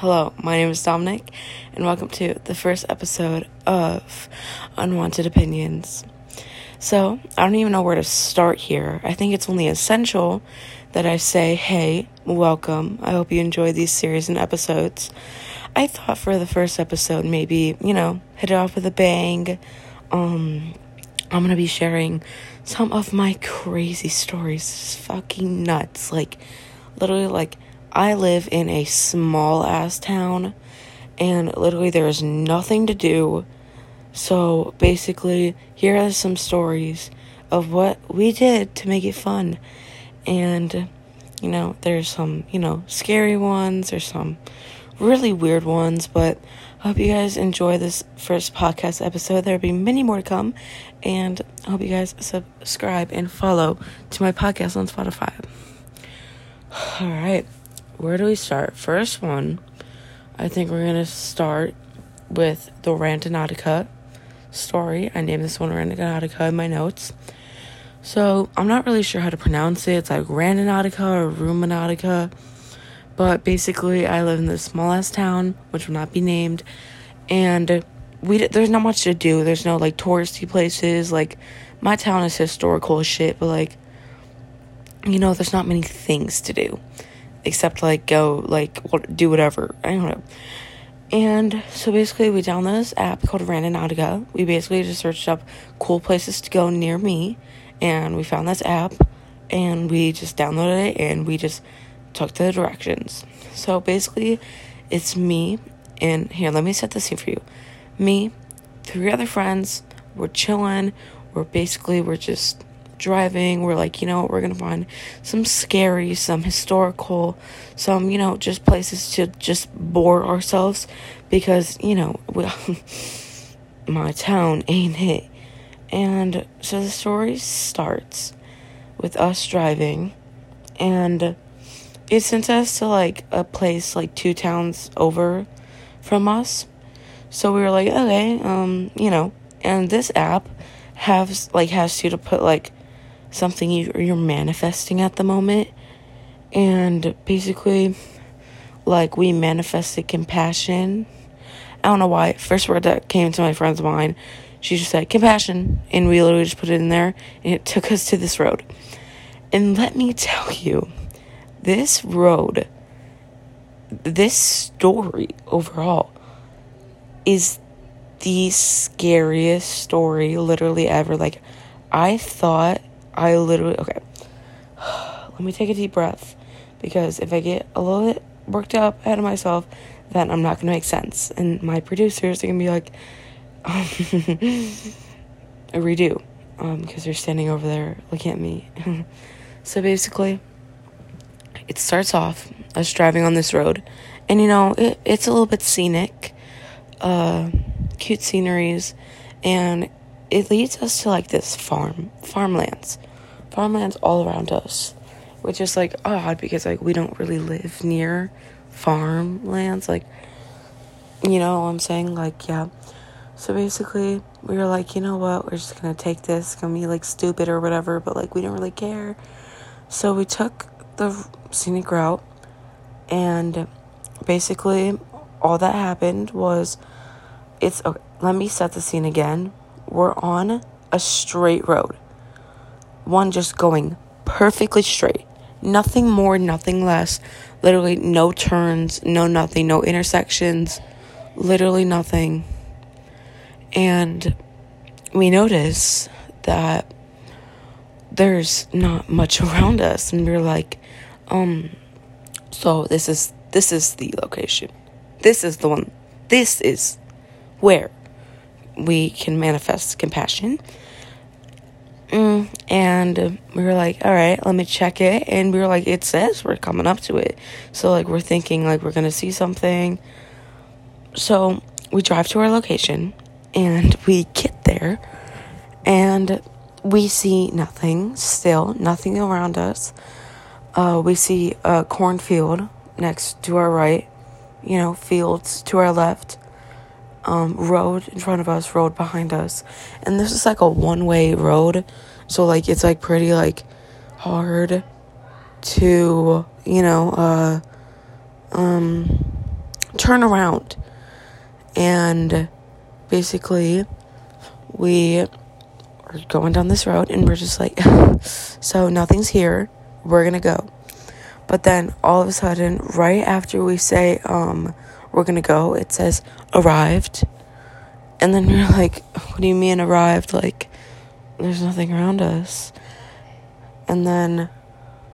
Hello, my name is Dominic, and welcome to the first episode of Unwanted Opinions. So, I don't even know where to start here. I think it's only essential that I say, hey, welcome. I hope you enjoy these series and episodes. I thought for the first episode, maybe, you know, hit it off with a bang. Um, I'm gonna be sharing some of my crazy stories. It's fucking nuts. Like, literally, like, I live in a small ass town and literally there is nothing to do. So basically, here are some stories of what we did to make it fun. And, you know, there's some, you know, scary ones, there's some really weird ones, but I hope you guys enjoy this first podcast episode. There'll be many more to come, and I hope you guys subscribe and follow to my podcast on Spotify. All right where do we start? First one, I think we're gonna start with the Randonautica story. I named this one Randonautica in my notes. So I'm not really sure how to pronounce it. It's like Randonautica or Rumanautica. But basically, I live in this small ass town, which will not be named, and we there's not much to do. There's no like touristy places. Like my town is historical shit, but like you know, there's not many things to do except like go like do whatever. I don't know. And so basically, we downloaded this app called Randonautica. We basically just searched up cool places to go near me, and we found this app, and we just downloaded it, and we just took the directions. So basically, it's me, and here, let me set the scene for you. Me, three other friends, we're chilling. We're basically, we're just driving, we're like, you know what, we're gonna find some scary, some historical, some, you know, just places to just bore ourselves because, you know, we, my town ain't it. And so the story starts with us driving, and it sent us to like a place like two towns over from us. So we were like, okay, um, you know, and this app has like has you to put like something you, you're manifesting at the moment. And basically, like, we manifested compassion. I don't know why. First word that came to my friend's mind, she just said compassion. And we literally just put it in there, and it took us to this road. And let me tell you, this road, this story overall, is the scariest story literally ever. Like, I thought I literally, okay. Let me take a deep breath because if I get a little bit worked up ahead of myself, then I'm not going to make sense. And my producers are going to be like, um, a redo um, because they're standing over there looking at me. so basically, it starts off us driving on this road, and you know, it, it's a little bit scenic, uh, cute sceneries, and it leads us to like this farm, farmlands, farmlands all around us, which is like odd because like we don't really live near farmlands. Like, you know what I'm saying? Like, yeah. So basically, we were like, you know what? We're just gonna take this. It's gonna be like stupid or whatever, but like we don't really care. So we took the scenic route, and basically, all that happened was, it's okay. Let me set the scene again we're on a straight road. One just going perfectly straight. Nothing more, nothing less. Literally no turns, no nothing, no intersections, literally nothing. And we notice that there's not much around us and we're like um so this is this is the location. This is the one. This is where we can manifest compassion. Mm, and we were like, all right, let me check it. And we were like, it says we're coming up to it. So, like, we're thinking, like, we're going to see something. So, we drive to our location and we get there and we see nothing still, nothing around us. Uh, we see a cornfield next to our right, you know, fields to our left um, road in front of us, road behind us, and this is like a one way road, so like it's like pretty like hard to you know uh um turn around. And basically, we are going down this road and we're just like, so nothing's here. We're gonna go. But then all of a sudden, right after we say, um, we're gonna go, it says arrived. And then you're like, what do you mean arrived? Like, there's nothing around us. And then